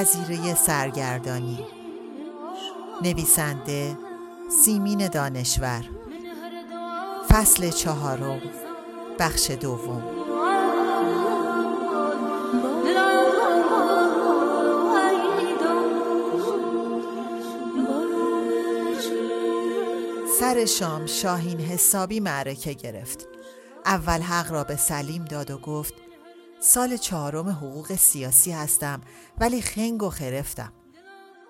جزیره سرگردانی. نویسنده سیمین دانشور. فصل چهارم بخش دوم. سر شام شاهین حسابی معرکه گرفت. اول حق را به سلیم داد و گفت سال چهارم حقوق سیاسی هستم ولی خنگ و خرفتم.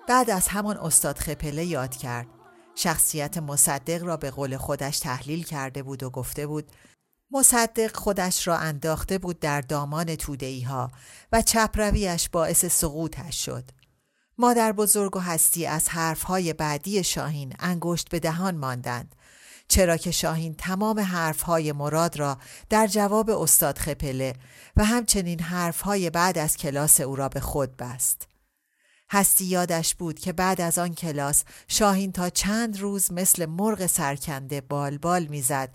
بعد از همان استاد خپله یاد کرد. شخصیت مصدق را به قول خودش تحلیل کرده بود و گفته بود مصدق خودش را انداخته بود در دامان تودهی ها و چپرویش باعث سقوطش شد. مادر بزرگ و هستی از حرفهای بعدی شاهین انگشت به دهان ماندند. چرا که شاهین تمام حرفهای مراد را در جواب استاد خپله و همچنین حرفهای بعد از کلاس او را به خود بست. هستی یادش بود که بعد از آن کلاس شاهین تا چند روز مثل مرغ سرکنده بال بال می‌زد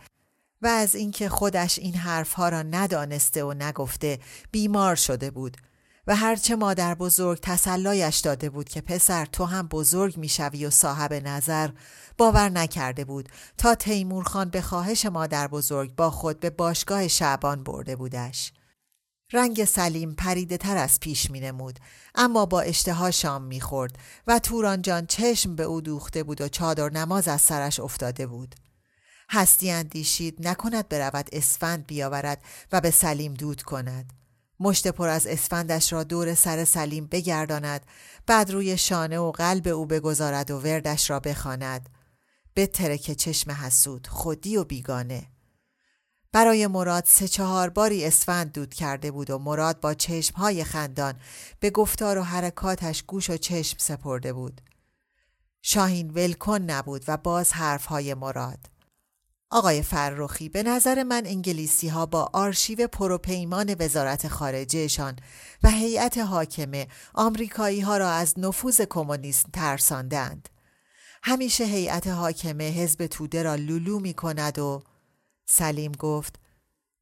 و از اینکه خودش این حرفها را ندانسته و نگفته بیمار شده بود و هرچه مادر بزرگ تسلایش داده بود که پسر تو هم بزرگ می‌شوی و صاحب نظر باور نکرده بود تا تیمور خان به خواهش مادر بزرگ با خود به باشگاه شعبان برده بودش. رنگ سلیم پریده تر از پیش می نمود اما با اشتها شام می خورد و توران جان چشم به او دوخته بود و چادر نماز از سرش افتاده بود. هستی اندیشید نکند برود اسفند بیاورد و به سلیم دود کند. مشت پر از اسفندش را دور سر سلیم بگرداند بعد روی شانه و قلب او بگذارد و وردش را بخواند. به ترک چشم حسود خودی و بیگانه. برای مراد سه چهار باری اسفند دود کرده بود و مراد با چشمهای خندان به گفتار و حرکاتش گوش و چشم سپرده بود. شاهین ولکن نبود و باز حرفهای مراد. آقای فرخی به نظر من انگلیسی ها با آرشیو پروپیمان وزارت خارجهشان و هیئت حاکمه آمریکایی ها را از نفوذ کمونیسم ترساندند. همیشه هیئت حاکمه حزب توده را لولو می کند و سلیم گفت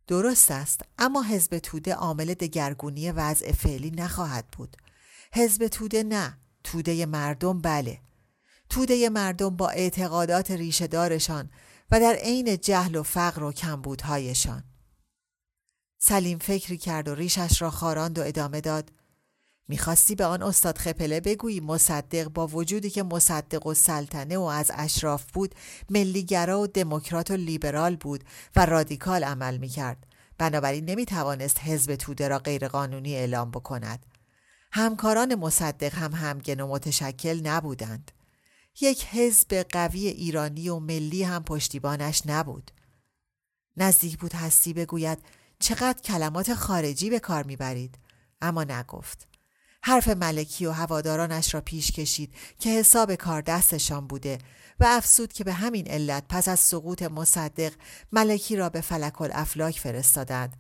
درست است اما حزب توده عامل دگرگونی وضع فعلی نخواهد بود. حزب توده نه توده مردم بله. توده مردم با اعتقادات ریشهدارشان و در عین جهل و فقر و کمبودهایشان. سلیم فکری کرد و ریشش را خاراند و ادامه داد. می‌خواستی به آن استاد خپله بگویی مصدق با وجودی که مصدق و سلطنه و از اشراف بود ملیگرا و دموکرات و لیبرال بود و رادیکال عمل می‌کرد. بنابراین نمی‌توانست حزب توده را غیرقانونی اعلام بکند. همکاران مصدق هم همگن و متشکل نبودند. یک حزب قوی ایرانی و ملی هم پشتیبانش نبود. نزدیک بود هستی بگوید چقدر کلمات خارجی به کار می‌برید اما نگفت. حرف ملکی و هوادارانش را پیش کشید که حساب کار دستشان بوده و افسود که به همین علت پس از سقوط مصدق ملکی را به فلک الافلاک فرستادند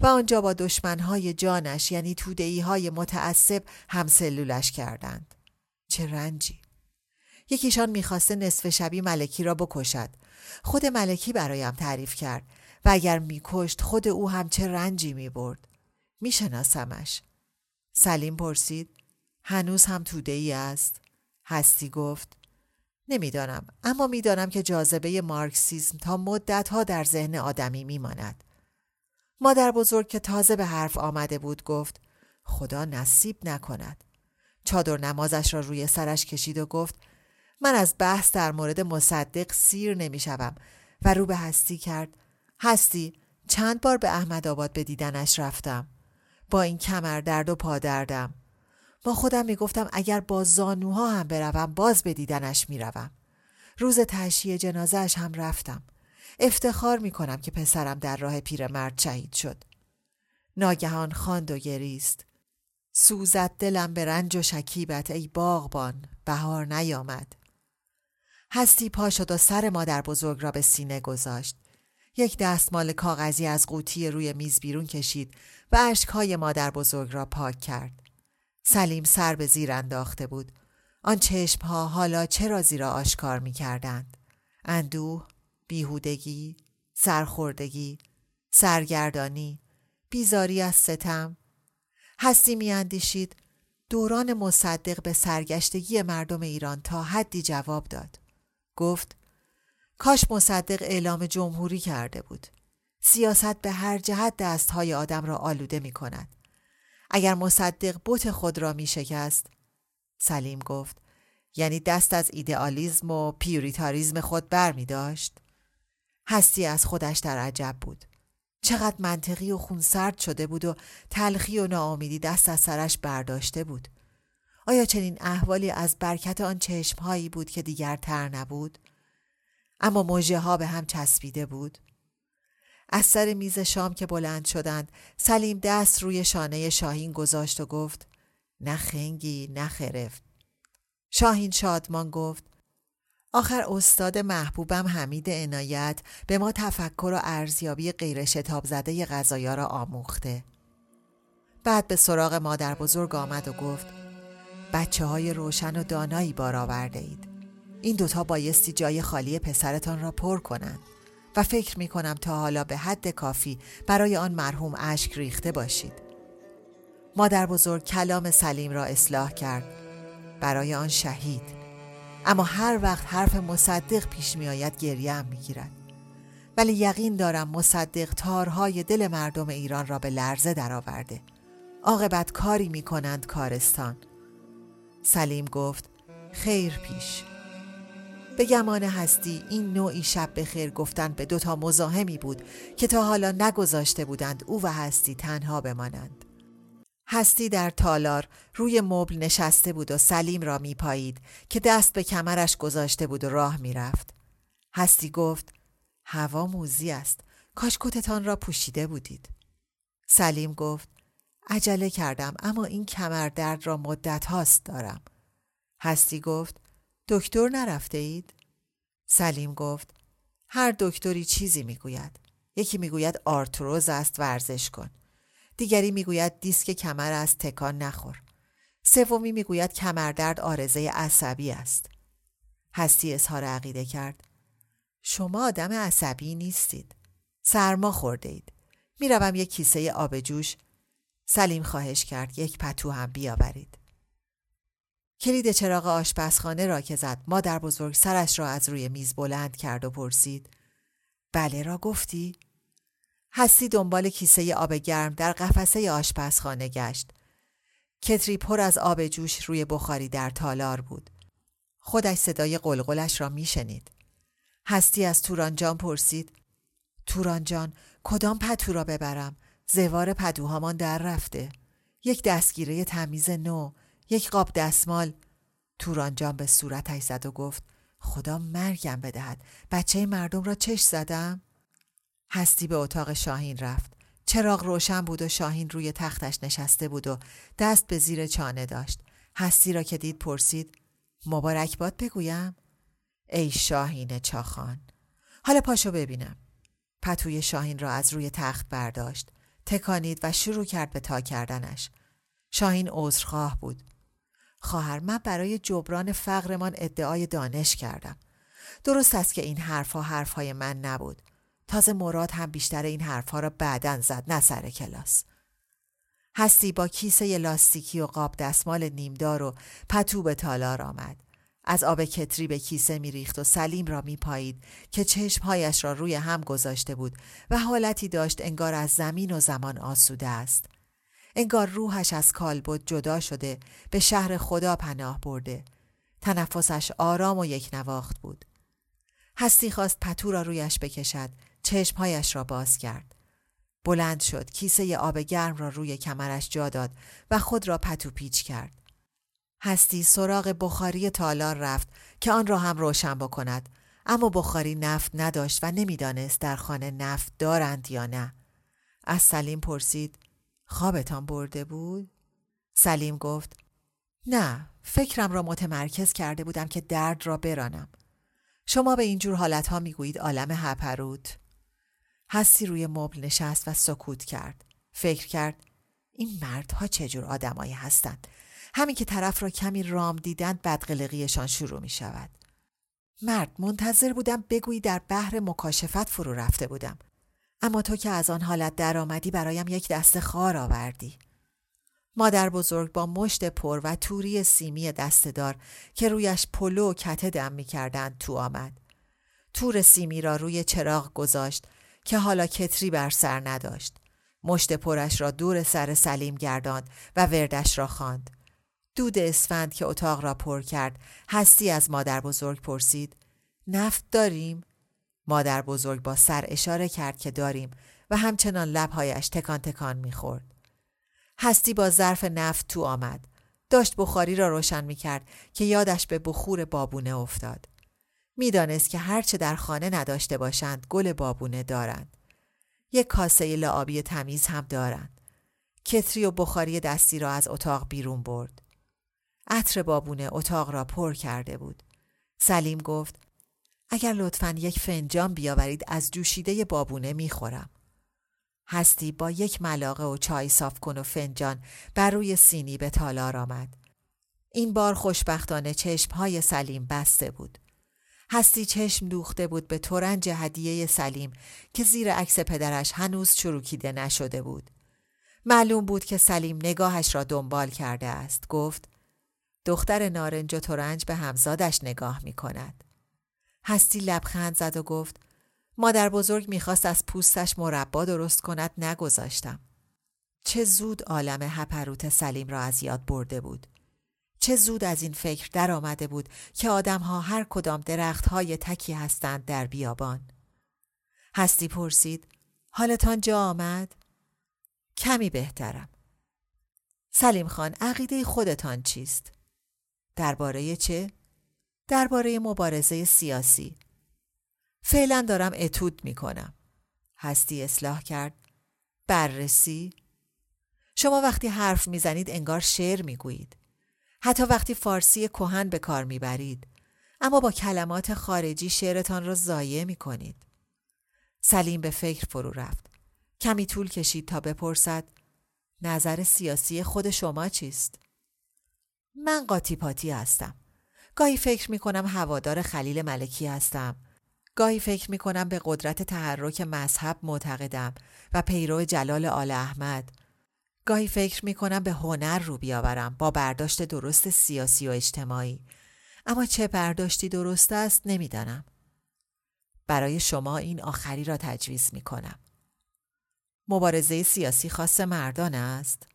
و آنجا با دشمنهای جانش یعنی تودهی های متعصب همسلولش کردند. چه رنجی! یکیشان می‌خواسته نصف شبی ملکی را بکشد. خود ملکی برایم تعریف کرد و اگر میکشت خود او هم چه رنجی می‌برد. میشناسمش. سلیم پرسید هنوز هم توده ای است؟ هستی گفت نمی‌دانم اما می‌دانم که جاذبه مارکسیزم تا مدتها در ذهن آدمی میماند. مادر بزرگ که تازه به حرف آمده بود گفت خدا نصیب نکند. چادر نمازش را روی سرش کشید و گفت من از بحث در مورد مصدق سیر نمی و رو به هستی کرد هستی چند بار به احمد آباد به دیدنش رفتم. با این کمر درد و پادردم. با خودم می‌گفتم اگر با زانوها هم بروم باز به دیدنش می‌روم. روز تشییع جنازهش هم رفتم. افتخار می کنم که پسرم در راه پیرمرد شهید شد. ناگهان خواند و گریست. سوزد دلم به رنج و شکیبت ای باغبان بهار نیامد. هستی پا شد و سر مادر بزرگ را به سینه گذاشت. یک دستمال کاغذی از قوطی روی میز بیرون کشید و اشکهای مادر بزرگ را پاک کرد. سلیم سر به زیر انداخته بود. آن چشمها حالا چرا زیرا آشکار می کردند؟ اندوه، بیهودگی، سرخوردگی، سرگردانی، بیزاری از ستم. هستی می اندیشید دوران مصدق به سرگشتگی مردم ایران تا حدی جواب داد. گفت کاش مصدق اعلام جمهوری کرده بود. سیاست به هر جهت دستهای آدم را آلوده می کند. اگر مصدق بت خود را می شکست سلیم گفت یعنی دست از ایدئالیزم و پیوریتانیزم خود بر می داشت؟ هستی از خودش در عجب بود. چقدر منطقی و خونسرد شده بود و تلخی و ناامیدی دست از سرش برداشته بود. آیا چنین احوالی از برکت آن چشمهایی بود که دیگر تر نبود؟ اما موجه ها به هم چسبیده بود؟ از سر میز شام که بلند شدند سلیم دست روی شانه شاهین گذاشت و گفت نه خنگی نه خرفت شاهین شادمان گفت آخر استاد محبوبم حمید عنایت به ما تفکر و ارزیابی غیر شتاب زده را آموخته بعد به سراغ مادر بزرگ آمد و گفت بچه های روشن و دانایی بار آورده اید این دوتا بایستی جای خالی پسرتان را پر کنند و فکر می کنم تا حالا به حد کافی برای آن مرحوم اشک ریخته باشید. مادر بزرگ کلام سلیم را اصلاح کرد برای آن شهید اما هر وقت حرف مصدق پیش می آید گریه هم می گیرد. ولی یقین دارم مصدق تارهای دل مردم ایران را به لرزه درآورده. عاقبت کاری می کنند کارستان. سلیم گفت خیر پیش به گمان هستی این نوعی شب به خیر گفتن به دوتا مزاحمی بود که تا حالا نگذاشته بودند او و هستی تنها بمانند. هستی در تالار روی مبل نشسته بود و سلیم را میپایید که دست به کمرش گذاشته بود و راه می‌رفت. هستی گفت هوا موزی است. کاش کتتان را پوشیده بودید. سلیم گفت عجله کردم اما این کمر درد را مدت هاست دارم. هستی گفت دکتر نرفته اید؟ سلیم گفت هر دکتری چیزی می‌گوید. یکی می‌گوید آرتروز است ورزش کن. دیگری می‌گوید دیسک کمر است تکان نخور. سومی می‌گوید کمردرد آرزه عصبی است. هستی اظهار عقیده کرد. شما آدم عصبی نیستید. سرما خورده اید. می‌روم یک کیسه آب جوش. سلیم خواهش کرد یک پتو هم بیاورید. کلید چراغ آشپزخانه را که زد مادر بزرگ سرش را از روی میز بلند کرد و پرسید بله را گفتی؟ هستی دنبال کیسه آب گرم در قفسه آشپزخانه گشت. کتری پر از آب جوش روی بخاری در تالار بود. خودش صدای قلقلش را میشنید. هستی از تورانجان پرسید تورانجان کدام پتو را ببرم؟ زوار پدوهامان در رفته. یک دستگیره تمیز نو یک قاب دستمال. تورانجان به صورتش زد و گفت خدا مرگم بدهد. بچه مردم را چش زدم؟ هستی به اتاق شاهین رفت. چراغ روشن بود و شاهین روی تختش نشسته بود و دست به زیر چانه داشت. هستی را که دید پرسید مبارک باد بگویم؟ ای شاهین چاخان. حالا پاشو ببینم. پتوی شاهین را از روی تخت برداشت. تکانید و شروع کرد به تا کردنش. شاهین عذرخواه بود. خواهر من برای جبران فقرمان ادعای دانش کردم. درست است که این حرفها حرفهای من نبود. تازه مراد هم بیشتر این حرفها را بعدا زد نه سر کلاس. هستی با کیسه لاستیکی و قاب دستمال نیمدار و پتو به تالار آمد. از آب کتری به کیسه میریخت و سلیم را میپایید که چشمهایش را روی هم گذاشته بود و حالتی داشت انگار از زمین و زمان آسوده است. انگار روحش از کالبد جدا شده به شهر خدا پناه برده. تنفسش آرام و یک نواخت بود. هستی خواست پتو را رویش بکشد چشمهایش را باز کرد. بلند شد کیسه آب گرم را روی کمرش جا داد و خود را پتو پیچ کرد. هستی سراغ بخاری تالار رفت که آن را هم روشن بکند. اما بخاری نفت نداشت و نمی‌دانست در خانه نفت دارند یا نه. از سلیم پرسید خوابتان برده بود؟ سلیم گفت نه فکرم را متمرکز کرده بودم که درد را برانم. شما به اینجور حالتها می‌گویید عالم هپروت. هستی روی مبل نشست و سکوت کرد. فکر کرد این مردها چجور آدمایی هستند؟ همین که طرف را کمی رام دیدند بدقلقیشان شروع می شود مرد منتظر بودم بگویی در بحر مکاشفت فرو رفته بودم اما تو که از آن حالت درآمدی برایم یک دست خار آوردی مادر بزرگ با مشت پر و توری سیمی دستدار که رویش پلو و کته دم می کردند تو آمد. تور سیمی را روی چراغ گذاشت که حالا کتری بر سر نداشت. مشت پرش را دور سر سلیم گرداند و وردش را خواند. دود اسفند که اتاق را پر کرد هستی از مادر بزرگ پرسید نفت داریم؟ مادر بزرگ با سر اشاره کرد که داریم و همچنان لبهایش تکان تکان می‌خورد. هستی با ظرف نفت تو آمد. داشت بخاری را روشن می کرد که یادش به بخور بابونه افتاد. می‌دانست که هرچه در خانه نداشته باشند گل بابونه دارند. یک کاسه لعابی تمیز هم دارند. کتری و بخاری دستی را از اتاق بیرون برد. عطر بابونه اتاق را پر کرده بود. سلیم گفت اگر لطفا یک فنجان بیاورید از جوشیده بابونه می‌خورم. هستی با یک ملاقه و چای صاف کن و فنجان بر روی سینی به تالار آمد. این بار خوشبختانه چشمهای سلیم بسته بود. هستی چشم دوخته بود به تورنج هدیه سلیم که زیر عکس پدرش هنوز چروکیده نشده بود. معلوم بود که سلیم نگاهش را دنبال کرده است. گفت دختر نارنج و تورنج به همزادش نگاه می کند. هستی لبخند زد و گفت مادر بزرگ می‌خواست از پوستش مربا درست کند نگذاشتم. چه زود عالم هپروت سلیم را از یاد برده بود. چه زود از این فکر در آمده بود که آدمها هر کدام درختهای تکی هستند در بیابان. هستی پرسید حالتان جا آمد؟ کمی بهترم. سلیم خان عقیده خودتان چیست؟ درباره چه؟ درباره مبارزه سیاسی. فعلا دارم اتود می کنم. هستی اصلاح کرد. بررسی؟ شما وقتی حرف می‌زنید انگار شعر می‌گویید. حتی وقتی فارسی کهن به کار می‌برید. اما با کلمات خارجی شعرتان را ضایع می کنید. سلیم به فکر فرو رفت. کمی طول کشید تا بپرسد نظر سیاسی خود شما چیست؟ من قاطی پاتی هستم. گاهی فکر می کنم هوادار خلیل ملکی هستم. گاهی فکر می کنم به قدرت تحرک مذهب معتقدم و پیرو جلال آل احمد. گاهی فکر می کنم به هنر رو بیاورم با برداشت درست سیاسی و اجتماعی. اما چه برداشتی درست است نمی‌دانم. برای شما این آخری را تجویز می کنم. مبارزه سیاسی خاص مردان است؟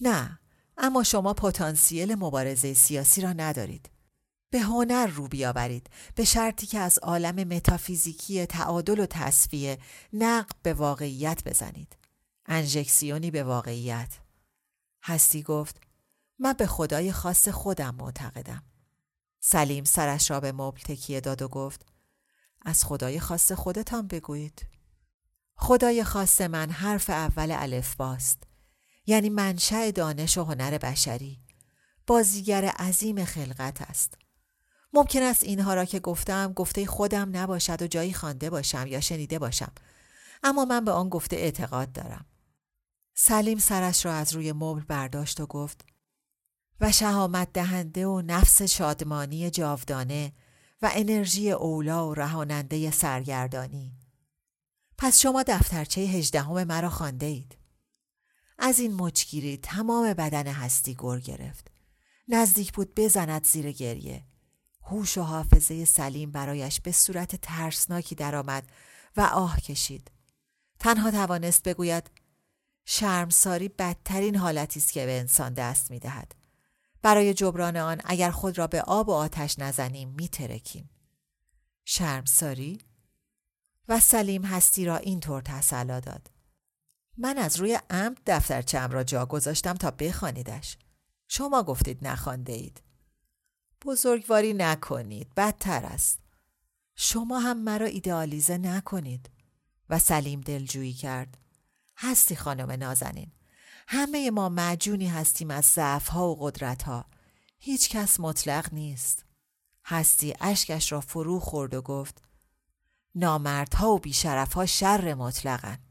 نه، اما شما پتانسیل مبارزه سیاسی را ندارید. به هنر رو بیاورید. به شرطی که از عالم متافیزیکی تعادل و تصفیه نقب به واقعیت بزنید. انژکسیونی به واقعیت. هستی گفت من به خدای خاص خودم معتقدم. سلیم سرش را به مبل تکیه داد و گفت از خدای خاص خودتان بگویید. خدای خاص من حرف اول الف باست. یعنی منشأ دانش و هنر بشری. بازیگر عظیم خلقت است. ممکن است اینها را که گفتم گفته خودم نباشد و جایی خوانده باشم یا شنیده باشم. اما من به آن گفته اعتقاد دارم. سلیم سرش را از روی مبل برداشت و گفت و شهامت دهنده و نفس شادمانی جاودانه و انرژی اولا و رهاننده سرگردانی. پس شما دفترچه هجدهم مرا خوانده اید. از این مچگیری تمام بدن هستی گر گرفت نزدیک بود بزند زیر گریه هوش و حافظه سلیم برایش به صورت ترسناکی درآمد و آه کشید. تنها توانست بگوید شرمساری بدترین حالتی است که به انسان دست می دهد. برای جبران آن اگر خود را به آب و آتش نزنیم می ترکیم. شرمساری؟ و سلیم هستی را اینطور تسلا داد. من از روی عمد دفترچم را جا گذاشتم تا بخوانیدش. شما گفتید نخوانده اید. بزرگواری نکنید. بدتر است. شما هم مرا ایدئالیزه نکنید. و سلیم دلجویی کرد. هستی خانم نازنین. همه ما معجونی هستیم از ضعفها و قدرتها. هیچ کس مطلق نیست. هستی اشکش را فرو خورد و گفت نامردها و بیشرفها شر مطلقند.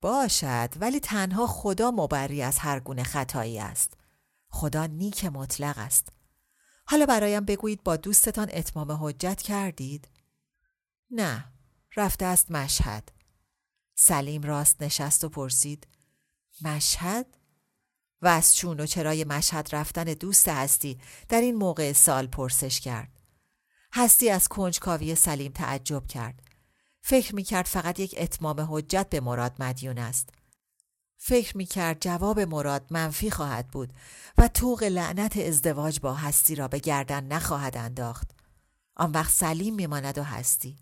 باشد ولی تنها خدا مبری از هر گونه خطایی است. خدا نیک مطلق است. حالا برایم بگویید با دوستتان اتمام حجت کردید؟ نه، رفته است مشهد. سلیم راست نشست و پرسید مشهد؟ و از چون و چرای مشهد رفتن دوست هستی در این موقع سال پرسش کرد. هستی از کنجکاوی سلیم تعجب کرد. فکر می کرد فقط یک اتمام حجت به مراد مدیون است. فکر می کرد جواب مراد منفی خواهد بود و توق لعنت ازدواج با هستی را به گردن نخواهد انداخت. آن وقت سلیم میماند و هستی.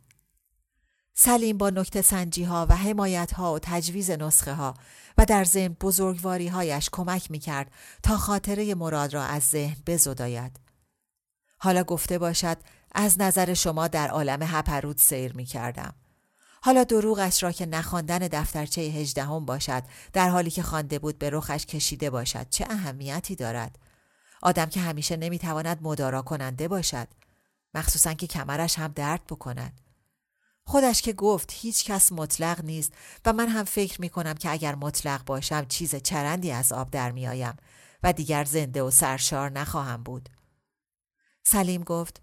سلیم با نکته سنجی ها و حمایت ها و تجویز نسخه ها و در ذهن بزرگواری هایش کمک می کرد تا خاطره مراد را از ذهن بزداید. حالا گفته باشد از نظر شما در عالم هپرود سیر می کردم. حالا دروغش را که نخواندن دفترچه هجدهم باشد در حالی که خوانده بود به رخش کشیده باشد چه اهمیتی دارد آدم که همیشه نمی‌تواند مدارا کننده باشد مخصوصا که کمرش هم درد بکند خودش که گفت هیچ کس مطلق نیست و من هم فکر می کنم که اگر مطلق باشم چیز چرندی از آب در می آیم و دیگر زنده و سرشار نخواهم بود. سلیم گفت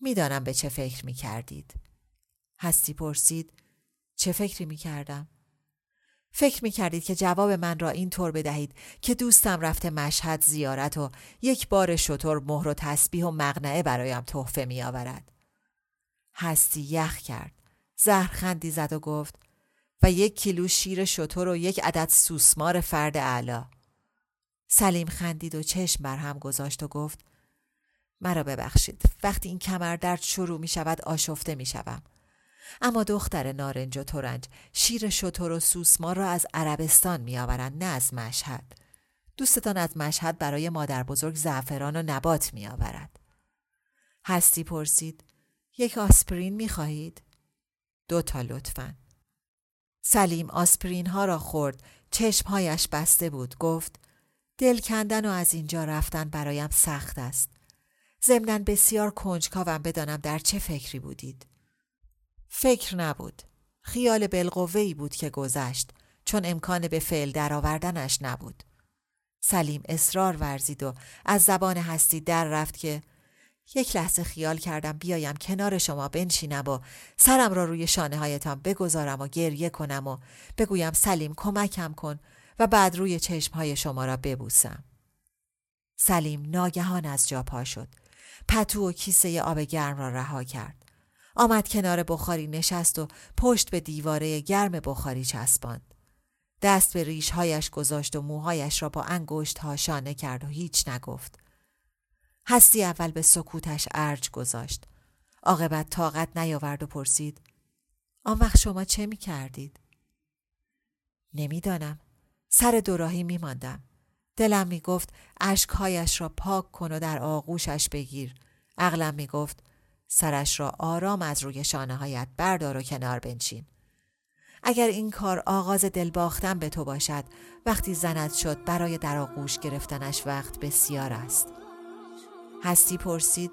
می‌دانم به چه فکر می کردید. هستی پرسید چه فکری می کردم؟ فکر می کردید که جواب من را این طور بدهید که دوستم رفته مشهد زیارت و یک بار شطور مهر و تسبیح و مغنعه برایم تحفه می آورد. هستی یخ کرد. زهرخندی زد و گفت و یک کیلو شیر شطور و یک عدد سوسمار فرد اعلا. سلیم خندید و چشم بر هم گذاشت و گفت مرا ببخشید وقتی این کمر درد شروع می شود آشفته می شوم. اما دختر نارنج و تورنج شیر شطور و سوسمار را از عربستان می آورند نه از مشهد. دوستتان از مشهد برای مادر بزرگ زعفران و نبات می آورد. هستی پرسید یک آسپرین می خواهید؟ دو تا لطفا. سلیم آسپرین ها را خورد چشمهایش بسته بود گفت دل کندن و از اینجا رفتن برایم سخت است. ضمنا بسیار کنجکاوم بدانم در چه فکری بودید. فکر نبود. خیال بالقوه‌ای بود که گذشت چون امکان به فعل درآوردنش نبود. سلیم اصرار ورزید و از زبان هستی در رفت که یک لحظه خیال کردم بیایم کنار شما بنشینم و سرم را روی شانه هایتان بگذارم و گریه کنم و بگویم سلیم کمکم کن و بعد روی چشم های شما را ببوسم. سلیم ناگهان از جا پا شد. پتو و کیسه آب گرم را رها کرد. آمد کنار بخاری نشست و پشت به دیواره گرم بخاری چسباند. دست به ریشهایش گذاشت و موهایش را با انگشت ها شانه کرد و هیچ نگفت. هستی اول به سکوتش ارج گذاشت. عاقبت طاقت نیاورد و پرسید آن وقت شما چه می کردید؟ نمی‌دانم. سر دوراهی می ماندم. دلم می گفت عشقهایش را پاک کن و در آغوشش بگیر. عقلم می گفت سرش را آرام از روی شانه هایت بردار و کنار بنشین. اگر این کار آغاز دل باختن به تو باشد وقتی زند شد برای در آغوش گرفتنش وقت بسیار است. هستی پرسید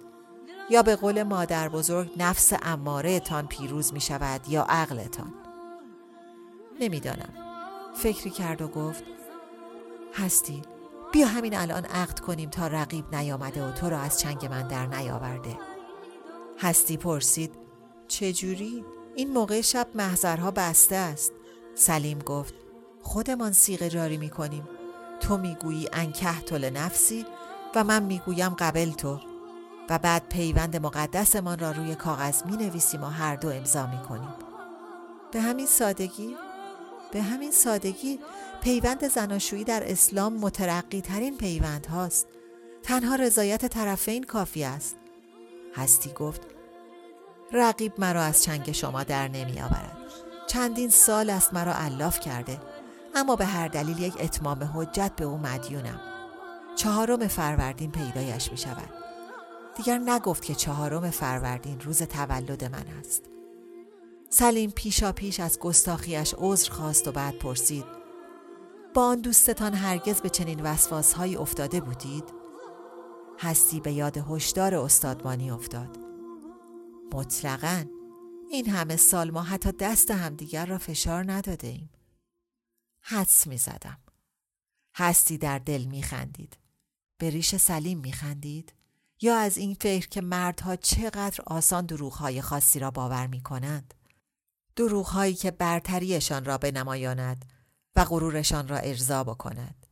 یا به قول مادر بزرگ نفس اماره تان پیروز می شود یا عقلتان نمی‌دانم فکری کرد و گفت هستی بیا همین الان عقد کنیم تا رقیب نیامده و تو را از چنگ من در نیاورده هستی پرسید چجوری؟ این موقع شب محضرها بسته است سلیم گفت خودمان سیغه جاری می کنیم تو می‌گویی انکه طول نفسی و من می‌گویم قبل تو و بعد پیوند مقدسمان را روی کاغذ می نویسیم و هر دو امضا می کنیم. به همین سادگی؟ به همین سادگی پیوند زناشویی در اسلام مترقی ترین پیوند هاست. تنها رضایت طرفین کافی است. هستی گفت رقیب مرا از چنگ شما در نمی آورد. چندین سال است مرا علاف کرده. اما به هر دلیل یک اتمام حجت به او مدیونم چهارم فروردین پیدایش می شود دیگر نگفت که چهارم فروردین روز تولد من است سلیم پیشا پیش از گستاخیش عذر خواست و بعد پرسید با آن دوستتان هرگز به چنین وسواسهایی افتاده بودید؟ هستی به یاد هشدار استادمانی افتاد مطلقا این همه سال ما حتی دست همدیگر را فشار نداده ایم. حدس می زدم. هستی در دل می خندید. به ریش سلیم می خندید؟ یا از این فکر که مردها چقدر آسان دروغهای خاصی را باور می کنند؟ دروغهایی که برتریشان را بنمایاند و غرورشان را ارضا بکند.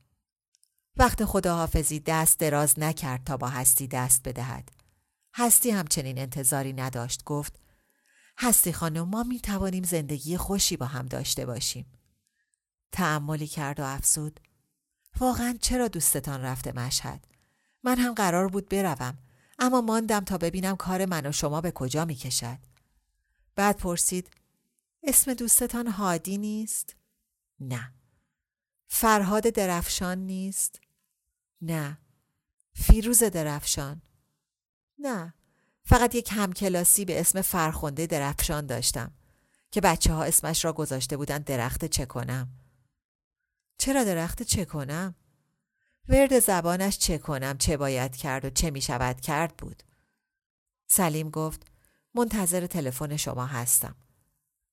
وقت خداحافظی دست دراز نکرد تا با هستی دست بدهد. هستی همچنین انتظاری نداشت گفت هستی خانم ما می توانیم زندگی خوشی با هم داشته باشیم. تعملی کرد و افسود واقعا چرا دوستتان رفته مشهد؟ من هم قرار بود بروم اما ماندم تا ببینم کار من و شما به کجا می کشد. بعد پرسید اسم دوستتان هادی نیست؟ نه. فرهاد درفشان نیست؟ نه. فیروز درفشان؟ نه. فقط یک همکلاسی به اسم فرخنده درفشان داشتم که بچه ها اسمش را گذاشته بودن درخت چه کنم. چرا درخت چه کنم؟ ورد زبانش چه کنم چه باید کرد و چه می شود کرد بود. سلیم گفت منتظر تلفن شما هستم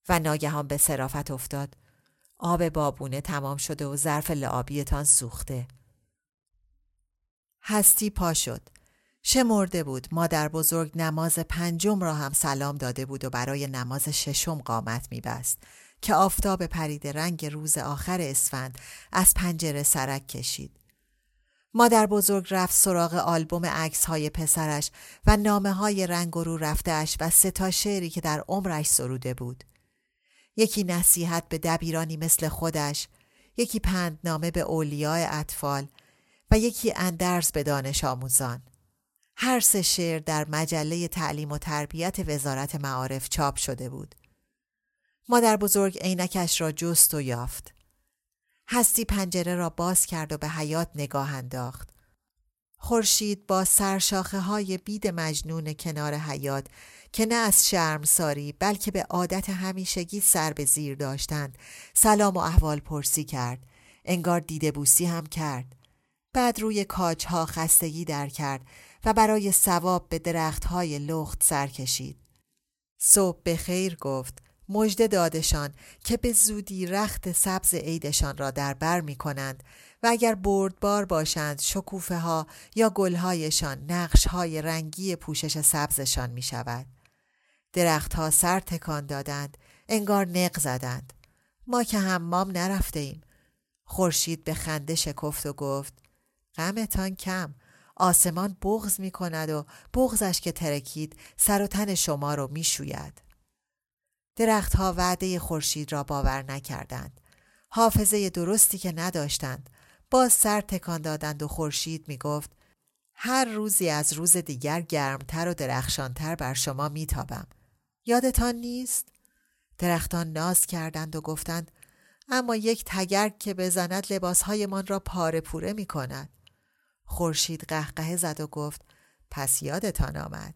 و ناگهان به صرافت افتاد آب بابونه تمام شده و ظرف لعابیتان سوخته. هستی پا شد. شمرده بود مادر بزرگ نماز پنجم را هم سلام داده بود و برای نماز ششم قامت میبست که آفتاب پرید رنگ روز آخر اسفند از پنجره سرک کشید. مادر بزرگ رفت سراغ آلبوم عکس های پسرش و نامه های رنگ و رو رفتهش و سه تا شعری که در عمرش سروده بود. یکی نصیحت به دبیرانی مثل خودش، یکی پندنامه به اولیاء اطفال و یکی اندرز به دانش آموزان. هر سه شعر در مجله تعلیم و تربیت وزارت معارف چاپ شده بود. مادر بزرگ عینکش را جست و یافت. هستی پنجره را باز کرد و به حیات نگاه انداخت. خورشید با سرشاخه های بید مجنون کنار حیات که نه از شرم ساری بلکه به عادت همیشگی سر به زیر داشتند سلام و احوال پرسی کرد انگار دیده بوسی هم کرد بعد روی کاج ها خستگی در کرد و برای سواب به درخت های لخت سر کشید. صبح به خیر گفت مژده دادشان که به زودی رخت سبز عیدشان را در بر می کنند و اگر بردبار باشند شکوفه ها یا گلهایشان نقش های رنگی پوشش سبزشان می شود. درختها سر تکان دادند انگار نق زدند. ما که حمام نرفته ایم خورشید به خنده شکفت و گفت غمتان کم. آسمان بغز می کند و بغزش که ترکید سر و تن شما رو می شوید. درختها وعده خورشید را باور نکردند. حافظه درستی که نداشتند. باز سر تکان دادند و خورشید می گفت هر روزی از روز دیگر گرمتر و درخشانتر بر شما میتابم. یادتان نیست؟ درختان ناز کردند و گفتند اما یک تگرگ که بزند لباسهایمان را پاره پوره می کند. خورشید قهقه زد و گفت پس یادتان آمد.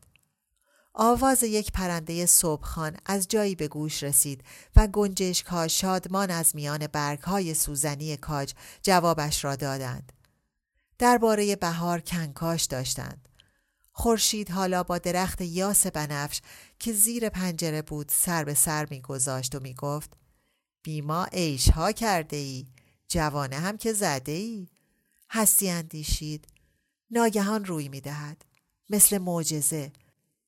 آواز یک پرنده صبحخان از جایی به گوش رسید و گنجشک ها شادمان از میان برگ های سوزنی کاج جوابش را دادند. درباره بهار کنکاش داشتند. خورشید حالا با درخت یاس بنفش که زیر پنجره بود سر به سر میگذاشت و می‌گفت بیما عیش ها کرده ای جوانه هم که زده ای هستی اندیشید. ناگهان روی می‌دهد. مثل معجزه.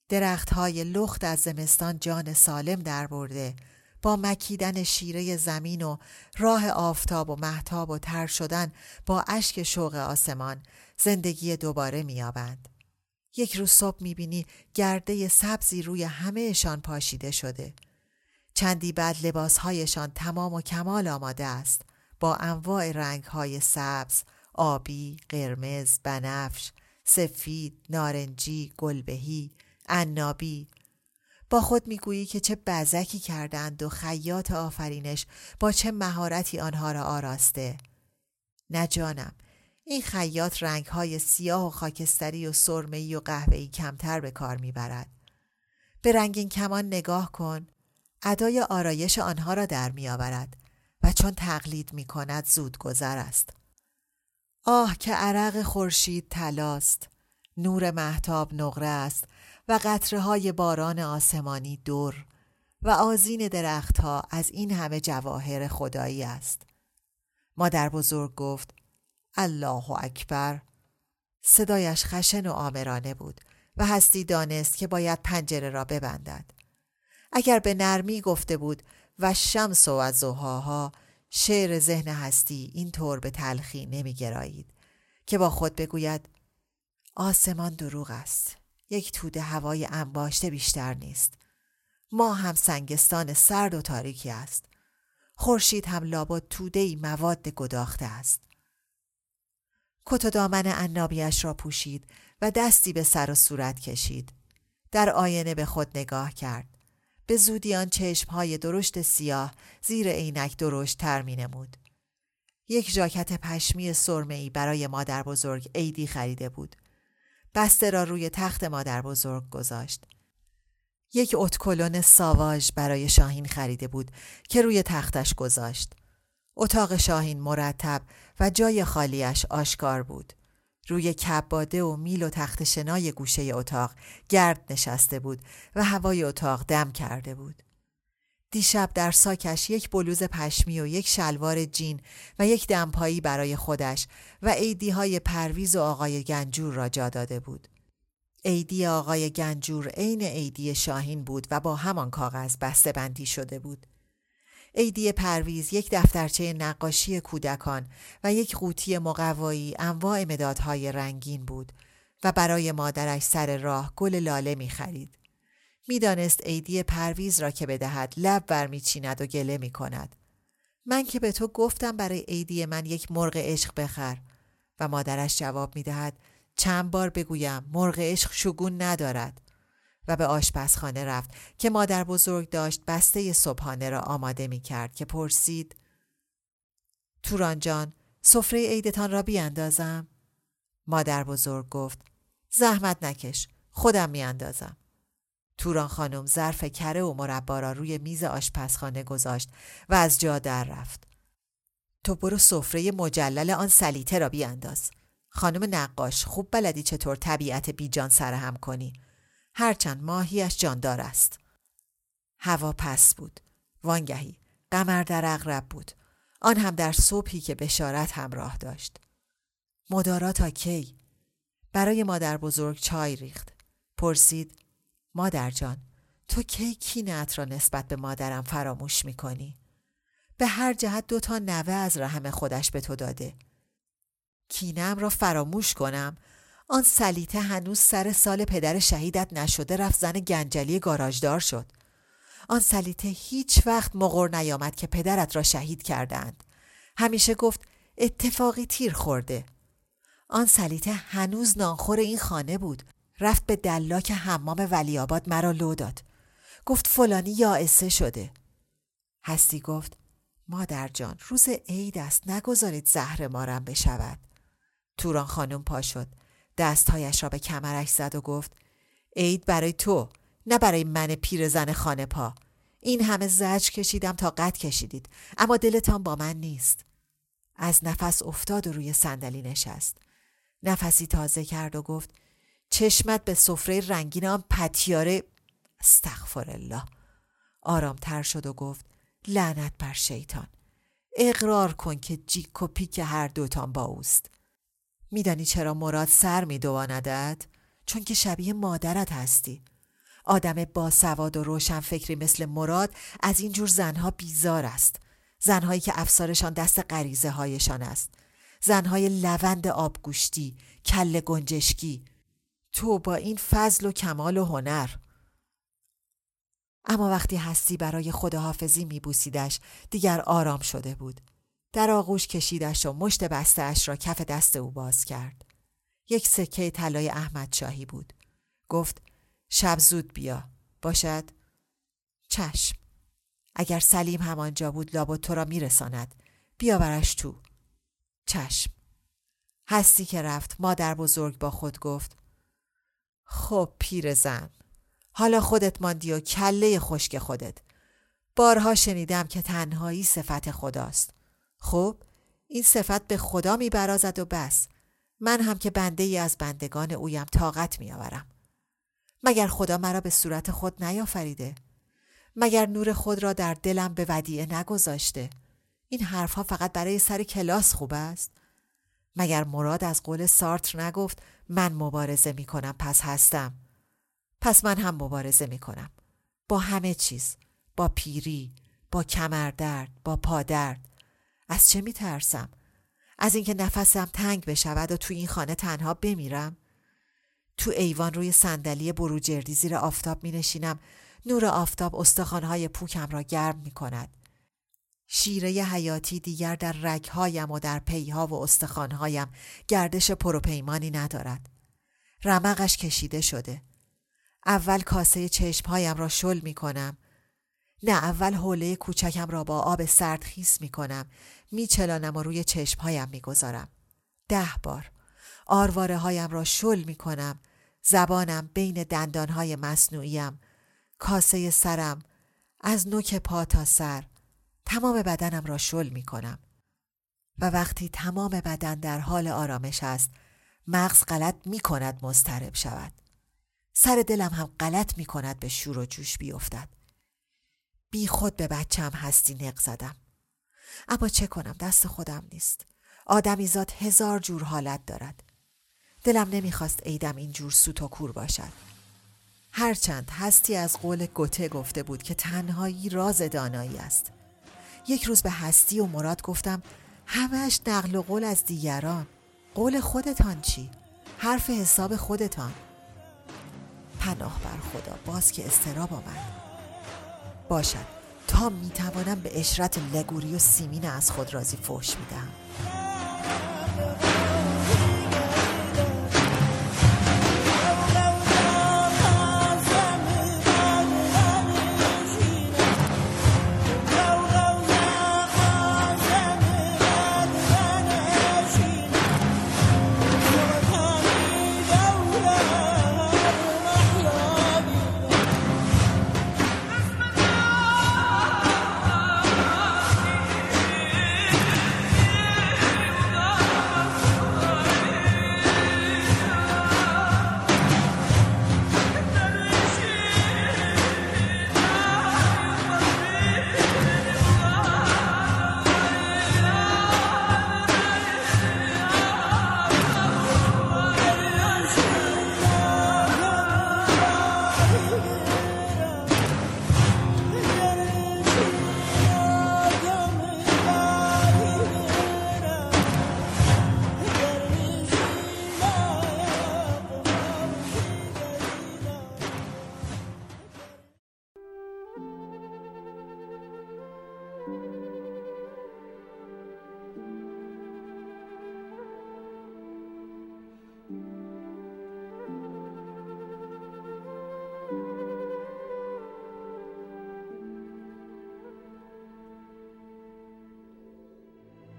درخت های لخت از زمستان جان سالم در برده با مکیدن شیره زمین و راه آفتاب و محتاب و تر شدن با اشک شوق آسمان زندگی دوباره میابند یک روز صبح می‌بینی گرده سبزی روی همهشان پاشیده شده. چندی بعد لباسهایشان تمام و کمال آماده است. با انواع رنگهای سبز، آبی، قرمز، بنفش، سفید، نارنجی، گلبهی، عنابی. با خود می‌گویی که چه بزکی کردند و خیاط آفرینش با چه مهارتی آنها را آراسته. نه جانم این خیاط رنگهای سیاه و خاکستری و سرمه‌ای و قهوه‌ای کمتر به کار می‌برد. به رنگین کمان نگاه کن ادای آرایش آنها را در میآورد و چون تقلید می کند زود گذر است. آه که عرق خورشید تلاست نور محتاب نقره است و قطره های باران آسمانی دور و آزین درختها از این همه جواهر خدایی است. مادر بزرگ گفت الله اکبر. صدایش خشن و آمرانه بود و هستی دانست که باید پنجره را ببندد. اگر به نرمی گفته بود و شمس و از زهاها شعر ذهن هستی این طور به تلخی نمی گرایید که با خود بگوید آسمان دروغ است. یک توده هوای انباشته بیشتر نیست. ما هم سنگستان سرد و تاریکی است. خورشید هم لابد توده مواد گداخته است. کت و دامن عنابیش را پوشید و دستی به سر و صورت کشید. در آینه به خود نگاه کرد. به زودی آن چشمهای درشت سیاه زیر عینک درشت تر می نمود. یک ژاکت پشمی سرمه‌ای برای مادر بزرگ عیدی خریده بود. بسته را روی تخت مادر بزرگ گذاشت. یک اتکلون ساواژ برای شاهین خریده بود که روی تختش گذاشت. اتاق شاهین مرتب و جای خالیش آشکار بود. روی کباده و میل و تخت شنای گوشه اتاق گرد نشسته بود و هوای اتاق دم کرده بود. دیشب در ساکش یک بلوز پشمی و یک شلوار جین و یک دمپایی برای خودش و عیدی های پرویز و آقای گنجور را جا داده بود. عیدی آقای گنجور عین عیدی شاهین بود و با همان کاغذ بسته بندی شده بود. عیدی پرویز یک دفترچه نقاشی کودکان و یک قوطی مقوایی انواع مدادهای رنگین بود و برای مادرش سر راه گل لاله می خرید. می‌دانست عیدی پرویز را که بدهد لب برمیچیند و گله می کند. من که به تو گفتم برای عیدی من یک مرغ عشق بخر و مادرش جواب می دهد چند بار بگویم مرغ عشق شگون ندارد و به آشپزخانه رفت که مادر بزرگ داشت بسته صبحانه را آماده می کرد که پرسید توران جان سفره عیدتان را بیاندازم؟ مادر بزرگ گفت زحمت نکش خودم میاندازم. توران خانم ظرف کره و مربا را روی میز آشپزخانه گذاشت و از جا در رفت. تو برو سفره مجلل آن سلیته را بیانداز. خانم نقاش خوب بلدی چطور طبیعت بیجان سرهم کنی؟ هرچند ماهیش جاندار است. هوا پس بود. وانگهی. قمر در اغرب بود. آن هم در صبحی که بشارت همراه داشت. مدارا تا کی؟ برای مادر بزرگ چای ریخت. پرسید مادر جان تو کی کینت را نسبت به مادرم فراموش می‌کنی؟ به هر جهت دو تا نوه از رحم خودش به تو داده. کینم را فراموش کنم؟ آن سلیته هنوز سر سال پدر شهیدت نشده رفت زن گنجلی گاراژدار شد. آن سلیته هیچ وقت مغر نیامد که پدرت را شهید کردند همیشه گفت اتفاقی تیر خورده. آن سلیته هنوز نانخور این خانه بود. رفت به دلاک حمام ولی آباد مرا لو داد. گفت فلانی یائسه شده. هستی گفت مادر جان روز عید است نگذارید زهر مارم بشود. توران خانم پا شد. دستهایش را به کمرش زد و گفت عید برای تو نه برای من پیرزن خانه پا. این همه زج کشیدم تا قد کشیدید اما دلتان با من نیست. از نفس افتاد و روی صندلی نشست. نفسی تازه کرد و گفت چشمت به سفره رنگین آن پتیاره. استغفر الله. آرامتر شد و گفت لعنت بر شیطان. اقرار کن که جیک و پیک هر دوتان با اوست. میدانی چرا مراد سر میدواندد چون که شبیه مادرت هستی. آدم با سواد و روشن فکری مثل مراد از این جور زنها بیزار است. زنهایی که افسارشان دست غریزه هایشان است. زنهای لوند آبگوشتی کل گنجشکی. تو با این فضل و کمال و هنر. اما وقتی هستی برای خداحافظی میبوسیدش دیگر آرام شده بود. در آغوش کشیدش و مشت بستهاش را کف دست او باز کرد. یک سکه طلای احمد شاهی بود. گفت شب زود بیا. باشد؟ چشم اگر سلیم همانجا بود لابد تو را میرساند بیاورش تو چشم هستی که رفت مادر بزرگ با خود گفت خب پیر زن حالا خودت ماندی و کله خشک خودت بارها شنیدم که تنهایی صفت خداست خب این صفت به خدا میبرازد و بس. من هم که بنده ای از بندگان اویم طاقت میآورم. مگر خدا مرا به صورت خود نیافریده؟ مگر نور خود را در دلم به ودیعه نگذاشته؟ این حرفها فقط برای سر کلاس خوب است؟ مگر مراد از قول سارتر نگفت من مبارزه می کنم پس هستم؟ پس من هم مبارزه می کنم با همه چیز با پیری با کمردرد با پادرد. از چه می ترسم از اینکه نفسم تنگ بشود و تو این خانه تنها بمیرم؟ تو ایوان روی صندلی بروجردی زیر آفتاب می نشینم نور آفتاب استخوانهای پوکم را گرم می کند شیره حیاتی دیگر در رگهایم و در پیها و استخوانهایم گردش پروپیمانی ندارد. رمقش کشیده شده. اول کاسه چشمهایم را شل می کنم نه اول حوله کوچکم را با آب سرد خیس می کنم می چلانم و روی چشمهایم می گذارم. ده بار. آرواره هایم را شل می کنم زبانم بین دندانهای مصنوعیم. کاسه سرم. از نوک پا تا سر. تمام بدنم را شل می کنم و وقتی تمام بدن در حال آرامش است مغز غلط می کند مسترب شود. سر دلم هم غلط می کند به شور و جوش بیفتد. بی خود به بچم هستی نق زدم. اما چه کنم؟ دست خودم نیست. آدمی زاد هزار جور حالت دارد. دلم نمی‌خواست عیدم اینجور سوت و کور باشد. هرچند هستی از قول گوته گفته بود که تنهایی راز دانایی است. یک روز به هستی و مراد گفتم همش نقل و قول از دیگران. قول خودتان چی؟ حرف حساب خودتان. پناه بر خدا باز که استراب آمد باشد. تا می‌توانم به اشرت لگوری و سیمین از خود رازی فوش میدم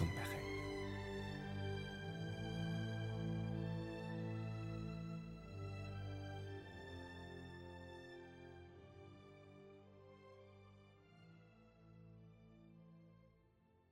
tombent.